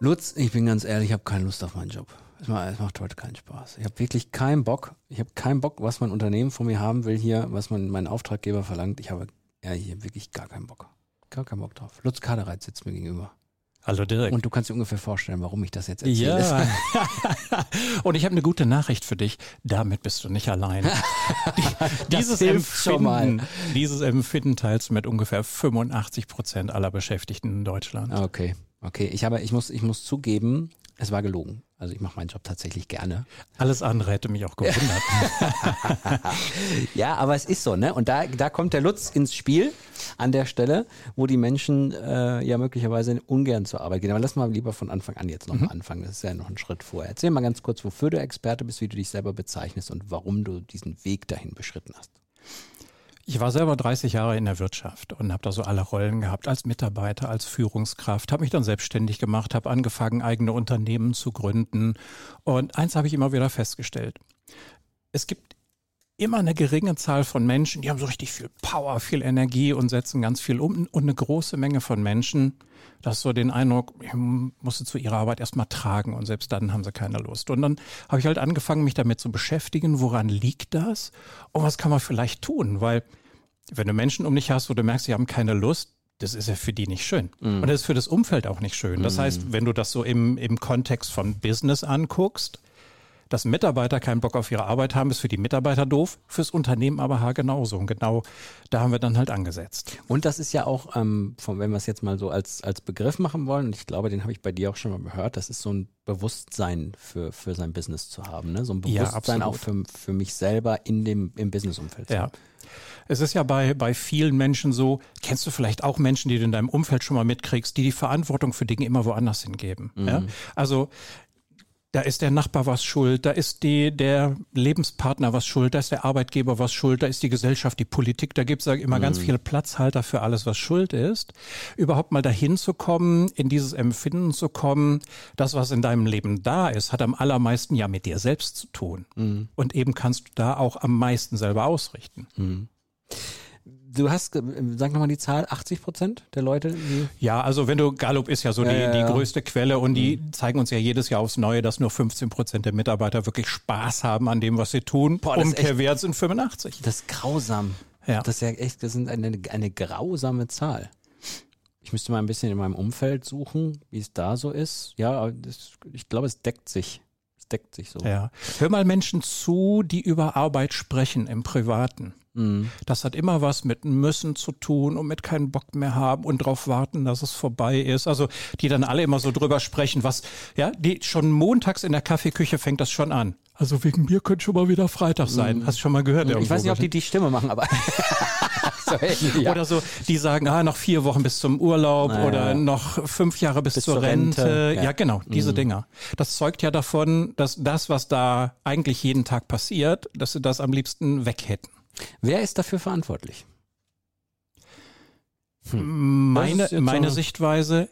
Lutz, ich bin ganz ehrlich, ich habe keine Lust auf meinen Job. Es macht, heute keinen Spaß. Ich habe wirklich keinen Bock. Ich habe keinen Bock, was mein Unternehmen von mir haben will hier, was mein, mein Auftraggeber verlangt. Ich habe ehrlich hier wirklich gar keinen Bock. Gar keinen Bock drauf. Lutz Kadereit sitzt mir gegenüber. Hallo Dirk. Und du kannst dir ungefähr vorstellen, warum ich das jetzt erzähle. Ja. Und ich habe eine gute Nachricht für dich. Damit bist du nicht allein. Die, dieses, Empfinden, dieses Empfinden teilst du mit ungefähr 85 Prozent aller Beschäftigten in Deutschland. Okay. Okay, ich habe, ich muss, ich muss zugeben, es war gelogen. Also ich mache meinen Job tatsächlich gerne. Alles andere hätte mich auch gewundert. ja, aber es ist so, ne? Und da, da kommt der Lutz ins Spiel an der Stelle, wo die Menschen äh, ja möglicherweise ungern zur Arbeit gehen. Aber lass mal lieber von Anfang an jetzt noch mhm. anfangen. Das ist ja noch ein Schritt vorher. Erzähl mal ganz kurz, wofür du Experte bist, wie du dich selber bezeichnest und warum du diesen Weg dahin beschritten hast. Ich war selber 30 Jahre in der Wirtschaft und habe da so alle Rollen gehabt, als Mitarbeiter, als Führungskraft, habe mich dann selbstständig gemacht, habe angefangen, eigene Unternehmen zu gründen. Und eins habe ich immer wieder festgestellt. Es gibt immer eine geringe Zahl von Menschen, die haben so richtig viel Power, viel Energie und setzen ganz viel um. Und eine große Menge von Menschen, das so den Eindruck, ich musste zu ihrer Arbeit erstmal tragen und selbst dann haben sie keine Lust. Und dann habe ich halt angefangen, mich damit zu beschäftigen, woran liegt das und was kann man vielleicht tun, weil wenn du Menschen um dich hast, wo du merkst, sie haben keine Lust, das ist ja für die nicht schön. Mhm. Und das ist für das Umfeld auch nicht schön. Das mhm. heißt, wenn du das so im, im Kontext von Business anguckst, dass Mitarbeiter keinen Bock auf ihre Arbeit haben, ist für die Mitarbeiter doof, fürs Unternehmen aber genauso. Und genau da haben wir dann halt angesetzt. Und das ist ja auch, ähm, von, wenn wir es jetzt mal so als, als Begriff machen wollen, und ich glaube, den habe ich bei dir auch schon mal gehört, das ist so ein Bewusstsein für, für sein Business zu haben. Ne? So ein Bewusstsein ja, auch für, für mich selber in dem, im Businessumfeld. Ja. Es ist ja bei, bei vielen Menschen so, kennst du vielleicht auch Menschen, die du in deinem Umfeld schon mal mitkriegst, die die Verantwortung für Dinge immer woanders hingeben. Mhm. Ja? Also da ist der Nachbar was schuld, da ist die, der Lebenspartner was schuld, da ist der Arbeitgeber was schuld, da ist die Gesellschaft, die Politik, da gibt es immer mhm. ganz viele Platzhalter für alles, was schuld ist. Überhaupt mal dahin zu kommen, in dieses Empfinden zu kommen, das, was in deinem Leben da ist, hat am allermeisten ja mit dir selbst zu tun. Mhm. Und eben kannst du da auch am meisten selber ausrichten. Mhm du hast, sag nochmal die Zahl, 80 Prozent der Leute? ja, also wenn du, Gallup ist ja so die, ja. die größte Quelle und die mhm. zeigen uns ja jedes Jahr aufs Neue, dass nur 15 Prozent der Mitarbeiter wirklich Spaß haben an dem, was sie tun. Boah, Umkehrwert sind 85. Das ist grausam. Ja. Das ist ja echt, das ist eine, eine grausame Zahl. Ich müsste mal ein bisschen in meinem Umfeld suchen, wie es da so ist. Ja, das, ich glaube, es deckt sich. Es deckt sich so. Ja. Hör mal Menschen zu, die über Arbeit sprechen im Privaten. Mhm. Das hat immer was mit müssen zu tun und mit keinen Bock mehr haben und darauf warten, dass es vorbei ist. Also die dann alle immer so drüber sprechen, was, ja, die schon montags in der Kaffeeküche fängt das schon an. Also wegen mir könnte schon mal wieder Freitag sein. Mhm. Hast du schon mal gehört? Ich weiß nicht, ob die die Stimme machen, aber so ähnlich, ja. oder so, die sagen, ah, noch vier Wochen bis zum Urlaub naja. oder noch fünf Jahre bis, bis zur, zur, Rente. Rente. Ja. ja. genau, diese mhm. Dinger. Das zeugt ja davon, dass das, was da eigentlich jeden Tag passiert, dass sie das am liebsten weg hätten. Wer ist dafür verantwortlich? Hm. Meine, meine so Sichtweise,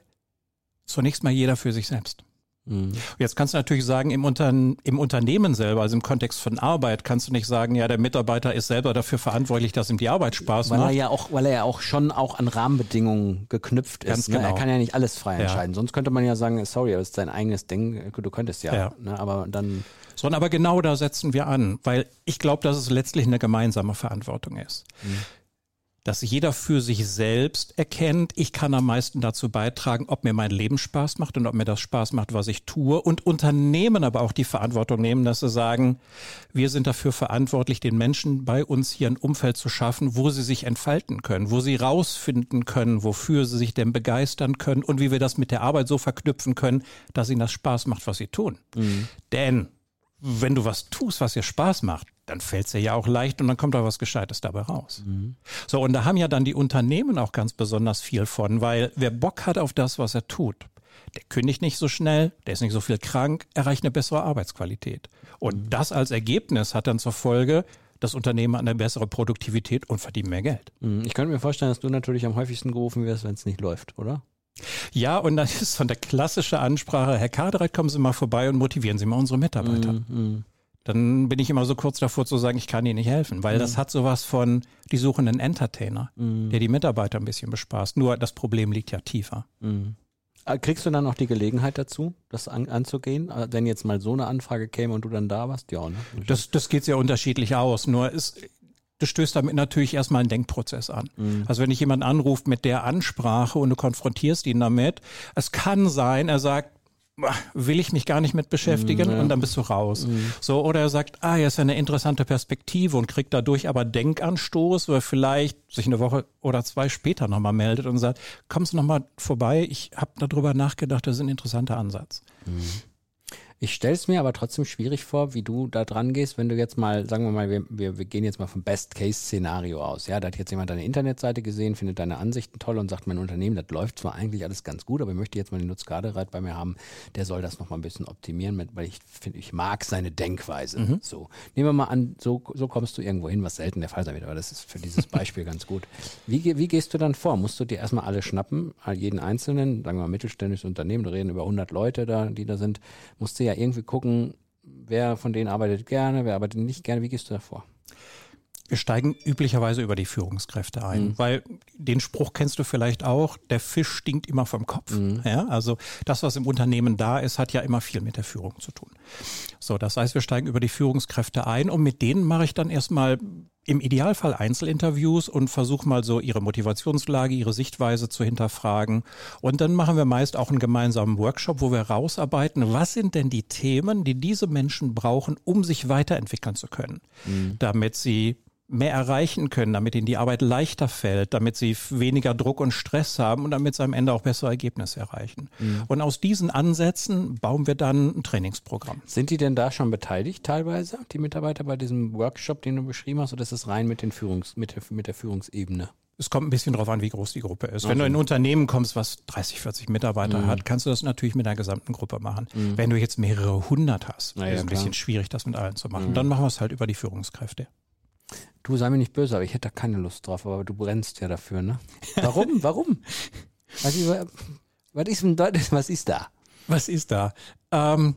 zunächst mal jeder für sich selbst. Mhm. Jetzt kannst du natürlich sagen, im, Unter im Unternehmen selber, also im Kontext von Arbeit, kannst du nicht sagen, ja, der Mitarbeiter ist selber dafür verantwortlich, dass ihm die Arbeit Spaß weil macht. Er ja auch, weil er ja auch schon auch an Rahmenbedingungen geknüpft ist. Ganz ne? genau. Er kann ja nicht alles frei entscheiden. Ja. Sonst könnte man ja sagen, sorry, das ist sein eigenes Ding, du könntest ja. ja. Ne? Aber dann sondern aber genau da setzen wir an, weil ich glaube, dass es letztlich eine gemeinsame Verantwortung ist. Mhm. Dass jeder für sich selbst erkennt, ich kann am meisten dazu beitragen, ob mir mein Leben Spaß macht und ob mir das Spaß macht, was ich tue. Und Unternehmen aber auch die Verantwortung nehmen, dass sie sagen, wir sind dafür verantwortlich, den Menschen bei uns hier ein Umfeld zu schaffen, wo sie sich entfalten können, wo sie rausfinden können, wofür sie sich denn begeistern können und wie wir das mit der Arbeit so verknüpfen können, dass ihnen das Spaß macht, was sie tun. Mhm. Denn wenn du was tust, was dir Spaß macht, dann fällt es dir ja auch leicht und dann kommt da was Gescheites dabei raus. Mhm. So, und da haben ja dann die Unternehmen auch ganz besonders viel von, weil wer Bock hat auf das, was er tut, der kündigt nicht so schnell, der ist nicht so viel krank, erreicht eine bessere Arbeitsqualität. Und mhm. das als Ergebnis hat dann zur Folge, das Unternehmen hat eine bessere Produktivität und verdient mehr Geld. Mhm. Ich könnte mir vorstellen, dass du natürlich am häufigsten gerufen wirst, wenn es nicht läuft, oder? Ja, und dann ist von der klassische Ansprache, Herr Kadereit, kommen Sie mal vorbei und motivieren Sie mal unsere Mitarbeiter. Mm, Dann bin ich immer so kurz davor zu sagen, ich kann Ihnen nicht helfen, weil mm. das hat sowas von, die suchen einen Entertainer, mm. der die Mitarbeiter ein bisschen bespaßt. Nur das Problem liegt ja tiefer. Äh, kriegst du dann noch die Gelegenheit dazu, das an, anzugehen? Äh, wenn jetzt mal so eine Anfrage käme und du dann da warst? Ja, ne? Das, das geht sehr unterschiedlich aus. Nur ist, du stößt damit natürlich erstmal einen Denkprozess an. Mhm. Also wenn dich jemand anruft mit der Ansprache und du konfrontierst ihn damit, es kann sein, er sagt, will ich mich gar nicht mit beschäftigen mhm, ja. und dann bist du raus. Mhm. So, oder er sagt, ah, ja, ist eine interessante Perspektive und kriegt dadurch aber Denkanstoß, oder vielleicht sich eine Woche oder zwei später nochmal meldet und sagt, kommst du nochmal vorbei, ich habe darüber nachgedacht, das ist ein interessanter Ansatz. Mhm. Ich stelle es mir aber trotzdem schwierig vor, wie du da dran gehst, wenn du jetzt mal, sagen wir mal, wir, wir, wir gehen jetzt mal vom Best-Case-Szenario aus. Ja, da hat jetzt jemand deine Internetseite gesehen, findet deine Ansichten toll und sagt, mein Unternehmen, das läuft zwar eigentlich alles ganz gut, aber ich möchte jetzt mal den Lutz Gadereit bei mir haben, der soll das nochmal ein bisschen optimieren, mit, weil ich finde, ich mag seine Denkweise. Mhm. So. Nehmen wir mal an, so, so kommst du irgendwo hin, was selten der Fall sein wird, aber das ist für dieses Beispiel ganz gut. Wie, wie gehst du dann vor? Musst du dir erstmal alle schnappen, jeden Einzelnen, sagen wir mal mittelständisches Unternehmen, wir reden über 100 Leute da, die da sind, musst du ja irgendwie gucken, wer von denen arbeitet gerne, wer arbeitet nicht gerne. Wie gehst du davor? Wir steigen üblicherweise über die Führungskräfte ein, mhm. weil den Spruch kennst du vielleicht auch, der Fisch stinkt immer vom Kopf. Mhm. Ja, also das, was im Unternehmen da ist, hat ja immer viel mit der Führung zu tun. So, das heißt, wir steigen über die Führungskräfte ein und mit denen mache ich dann erstmal im Idealfall Einzelinterviews und versuche mal so ihre Motivationslage, ihre Sichtweise zu hinterfragen. Und dann machen wir meist auch einen gemeinsamen Workshop, wo wir rausarbeiten, was sind denn die Themen, die diese Menschen brauchen, um sich weiterentwickeln zu können, mhm. damit sie mehr erreichen können, damit ihnen die Arbeit leichter fällt, damit sie weniger Druck und Stress haben und damit sie am Ende auch bessere Ergebnisse erreichen. Mhm. Und aus diesen Ansätzen bauen wir dann ein Trainingsprogramm. Sind die denn da schon beteiligt teilweise, die Mitarbeiter bei diesem Workshop, den du beschrieben hast, oder ist es rein mit, den Führungs-, mit, der, mit der Führungsebene? Es kommt ein bisschen darauf an, wie groß die Gruppe ist. Also. Wenn du in ein Unternehmen kommst, was 30, 40 Mitarbeiter mhm. hat, kannst du das natürlich mit der gesamten Gruppe machen. Mhm. Wenn du jetzt mehrere hundert hast, ja, ist es ein bisschen schwierig, das mit allen zu machen. Mhm. Dann machen wir es halt über die Führungskräfte. Du sei mir nicht böse, aber ich hätte da keine Lust drauf, aber du brennst ja dafür, ne? Warum? Warum? Was, was, ist, was ist da? Was ist da? Ähm,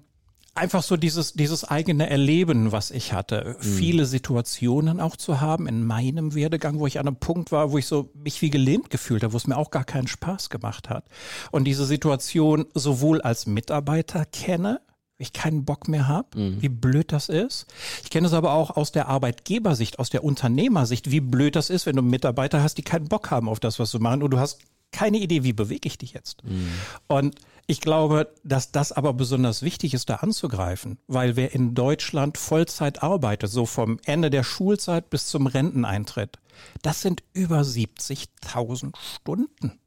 einfach so dieses, dieses eigene Erleben, was ich hatte. Mhm. Viele Situationen auch zu haben in meinem Werdegang, wo ich an einem Punkt war, wo ich so mich wie gelähmt gefühlt habe, wo es mir auch gar keinen Spaß gemacht hat. Und diese Situation sowohl als Mitarbeiter kenne, ich keinen Bock mehr habe, mhm. wie blöd das ist. Ich kenne es aber auch aus der Arbeitgebersicht, aus der Unternehmersicht, wie blöd das ist, wenn du Mitarbeiter hast, die keinen Bock haben auf das, was du machst und du hast keine Idee, wie bewege ich dich jetzt. Mhm. Und ich glaube, dass das aber besonders wichtig ist, da anzugreifen, weil wer in Deutschland Vollzeit arbeitet, so vom Ende der Schulzeit bis zum Renteneintritt, das sind über 70.000 Stunden.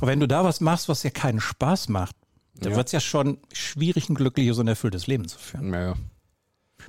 Und wenn du da was machst, was dir keinen Spaß macht, da ja. wird es ja schon schwierig, ein glückliches und erfülltes Leben zu führen. Ja,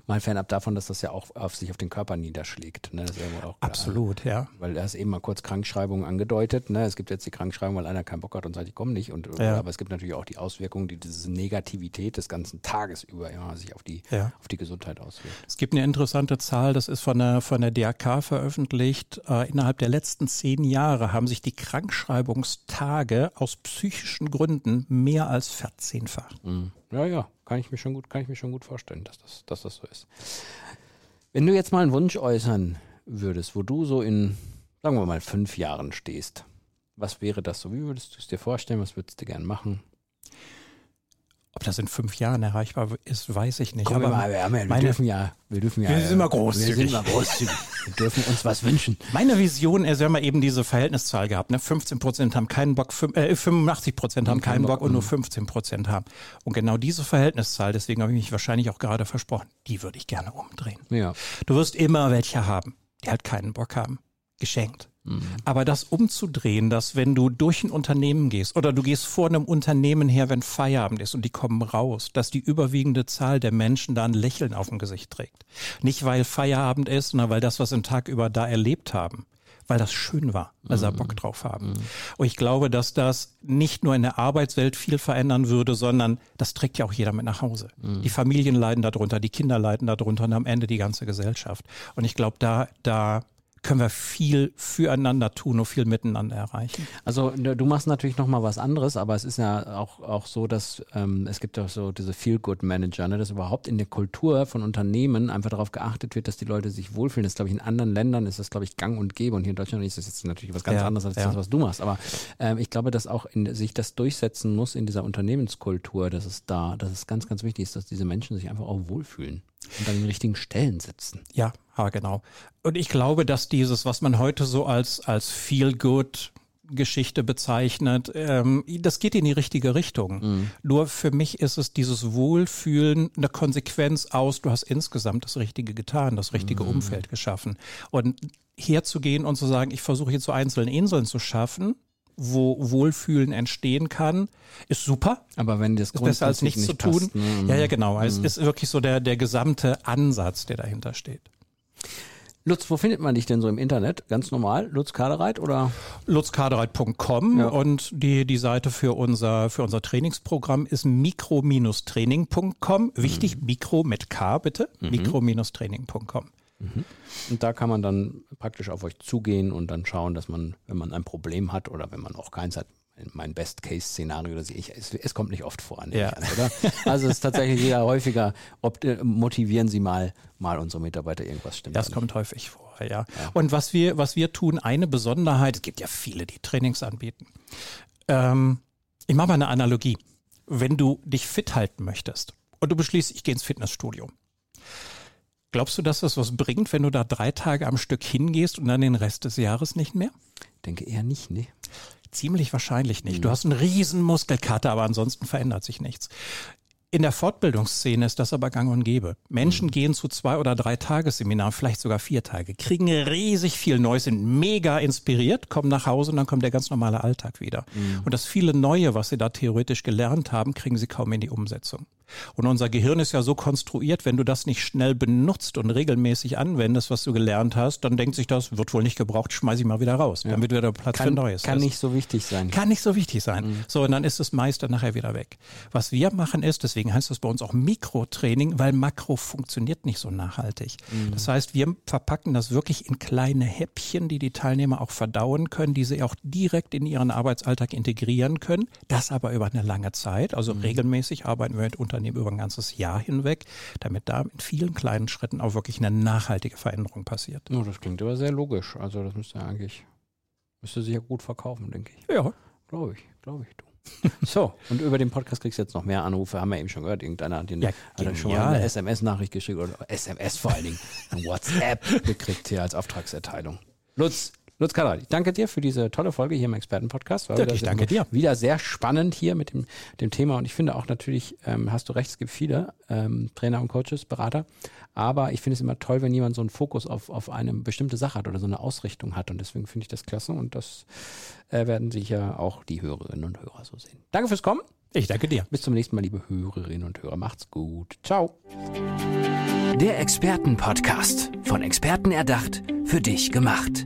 mal fernab davon, dass das ja auch auf sich auf den Körper niederschlägt. Ne? Ja Absolut, ja. Weil er hast eben mal kurz Krankschreibung angedeutet. Ne? Es gibt jetzt die Krankschreibung, weil einer keinen Bock hat und sagt, ich komme nicht. Und, ja. Aber es gibt natürlich auch die Auswirkungen, die diese Negativität des ganzen Tages über immer sich auf die, ja. auf die Gesundheit auswirkt. Es gibt eine interessante Zahl, das ist von der, von der DRK veröffentlicht. Äh, innerhalb der letzten zehn Jahre haben sich die Krankschreibungstage aus psychischen Gründen mehr als verzehnfacht. Mhm. Ja, ja, kann ich mir schon gut, kann ich mir schon gut vorstellen, dass das, dass das so ist. Wenn du jetzt mal einen Wunsch äußern würdest, wo du so in, sagen wir mal, fünf Jahren stehst, was wäre das so? Wie würdest du es dir vorstellen? Was würdest du gern machen? Ob das in fünf Jahren erreichbar ist, weiß ich nicht. Komm, aber mal, wir, haben ja, wir meine, dürfen ja, wir dürfen ja. Wir sind immer großzügig. Wir sind immer großzügig. wir dürfen uns was wünschen. Meine Vision ist, wir haben eben diese Verhältniszahl gehabt. Ne? 15 Prozent haben keinen Bock, äh, 85 Prozent haben keinen Bock, Bock und nur 15 mhm. Prozent haben. Und genau diese Verhältniszahl, deswegen habe ich mich wahrscheinlich auch gerade versprochen, die würde ich gerne umdrehen. Ja. Du wirst immer welche haben, die halt keinen Bock haben. Geschenkt. Mhm. Aber das umzudrehen, dass wenn du durch ein Unternehmen gehst oder du gehst vor einem Unternehmen her, wenn Feierabend ist und die kommen raus, dass die überwiegende Zahl der Menschen da ein Lächeln auf dem Gesicht trägt. Nicht weil Feierabend ist, sondern weil das, was im Tag über da erlebt haben, weil das schön war, weil sie Bock drauf haben. Und ich glaube, dass das nicht nur in der Arbeitswelt viel verändern würde, sondern das trägt ja auch jeder mit nach Hause. Die Familien leiden darunter, die Kinder leiden darunter und am Ende die ganze Gesellschaft. Und ich glaube, da, da können wir viel füreinander tun und viel miteinander erreichen. Also du machst natürlich noch mal was anderes, aber es ist ja auch, auch so, dass ähm, es gibt auch so diese Feel-Good-Manager, ne, dass überhaupt in der Kultur von Unternehmen einfach darauf geachtet wird, dass die Leute sich wohlfühlen. Das glaube ich in anderen Ländern ist das glaube ich gang und gäbe und hier in Deutschland ist das jetzt natürlich was ganz Ja, anderes als ja. das, was du machst. Aber ähm, ich glaube, dass auch in, sich das durchsetzen muss in dieser Unternehmenskultur, dass es da, dass es ganz, ganz wichtig ist, dass diese Menschen sich einfach auch wohlfühlen und an den richtigen Stellen sitzen. Ja, ja, genau. Und ich glaube, dass dieses, was man heute so als, als Feel-Good Geschichte bezeichnet, ähm, das geht in die richtige Richtung. Nur für mich ist es dieses Wohlfühlen eine Konsequenz aus, du hast insgesamt das Richtige getan, das richtige Umfeld geschaffen. Und herzugehen und zu sagen, ich versuche jetzt so einzelne Inseln zu schaffen, wo Wohlfühlen entstehen kann, ist super. Aber wenn das Ist besser als nichts zu nicht tun. passt, ne? Ja, ja, genau. Es ist wirklich so der, der gesamte Ansatz, der dahinter steht. Lutz, wo findet man dich denn so im Internet? Ganz normal? Lutz Kadereit oder? lutzkadereit.com Ja. und die, die Seite für unser, für unser Trainingsprogramm ist mikro-training.com. Wichtig, Mikro mit K bitte, mikro-training.com. Und da kann man dann praktisch auf euch zugehen und dann schauen, dass man, wenn man ein Problem hat oder wenn man auch keins hat, mein Best-Case-Szenario, das ich, es, es kommt nicht oft vor, Ja. an, oder? Also es ist tatsächlich wieder häufiger, ob, äh, motivieren Sie mal, mal unsere Mitarbeiter, irgendwas stimmt. Das kommt häufig vor, ja. Und was wir, was wir tun, eine Besonderheit, es gibt ja viele, die Trainings anbieten. Ähm, ich mache mal eine Analogie. Wenn du dich fit halten möchtest und du beschließt, ich gehe ins Fitnessstudio. Glaubst du, dass das was bringt, wenn du da drei Tage am Stück hingehst und dann den Rest des Jahres nicht mehr? Denke eher nicht, ne? Ziemlich wahrscheinlich nicht. Du hast einen riesen Muskelkater, aber ansonsten verändert sich nichts. In der Fortbildungsszene ist das aber gang und gäbe. Menschen gehen zu zwei oder drei Tagesseminaren, vielleicht sogar vier Tage, kriegen riesig viel Neues, sind mega inspiriert, kommen nach Hause und dann kommt der ganz normale Alltag wieder. Und das viele Neue, was sie da theoretisch gelernt haben, kriegen sie kaum in die Umsetzung. Und unser Gehirn ist ja so konstruiert, wenn du das nicht schnell benutzt und regelmäßig anwendest, was du gelernt hast, dann denkt sich das, wird wohl nicht gebraucht, schmeiß ich mal wieder raus, damit wieder Platz für Kann, Neues kann ist. nicht so wichtig sein. Kann nicht so wichtig sein. So, und dann ist das meiste nachher wieder weg. Was wir machen ist, deswegen heißt das bei uns auch Mikrotraining, weil Makro funktioniert nicht so nachhaltig. Das heißt, wir verpacken das wirklich in kleine Häppchen, die die Teilnehmer auch verdauen können, die sie auch direkt in ihren Arbeitsalltag integrieren können. Das aber über eine lange Zeit. Also regelmäßig arbeiten wir mit Unternehmen über ein ganzes Jahr hinweg, damit da in vielen kleinen Schritten auch wirklich eine nachhaltige Veränderung passiert. Oh, das klingt aber sehr logisch. Also das müsste ja eigentlich, müsste sich ja gut verkaufen, denke ich. Ja, Glaube ich, glaube ich, du. So, und über den Podcast kriegst du jetzt noch mehr Anrufe, haben wir eben schon gehört. Irgendeiner hat, den, Ja, hat er schon mal eine SMS-Nachricht geschickt oder SMS vor allen Dingen, ein WhatsApp gekriegt hier als Auftragserteilung. Lutz, Lutz Kader, ich danke dir für diese tolle Folge hier im Expertenpodcast. War Ja, ich danke dir. Wieder sehr spannend hier mit dem, dem Thema und ich finde auch natürlich, ähm, hast du recht, es gibt viele ähm, Trainer und Coaches, Berater, aber ich finde es immer toll, wenn jemand so einen Fokus auf, auf eine bestimmte Sache hat oder so eine Ausrichtung hat und deswegen finde ich das klasse und das äh, werden sicher auch die Hörerinnen und Hörer so sehen. Danke fürs Kommen. ich danke dir. Bis zum nächsten Mal, liebe Hörerinnen und Hörer. Macht's gut. Ciao. Der Expertenpodcast. Von Experten erdacht, für dich gemacht.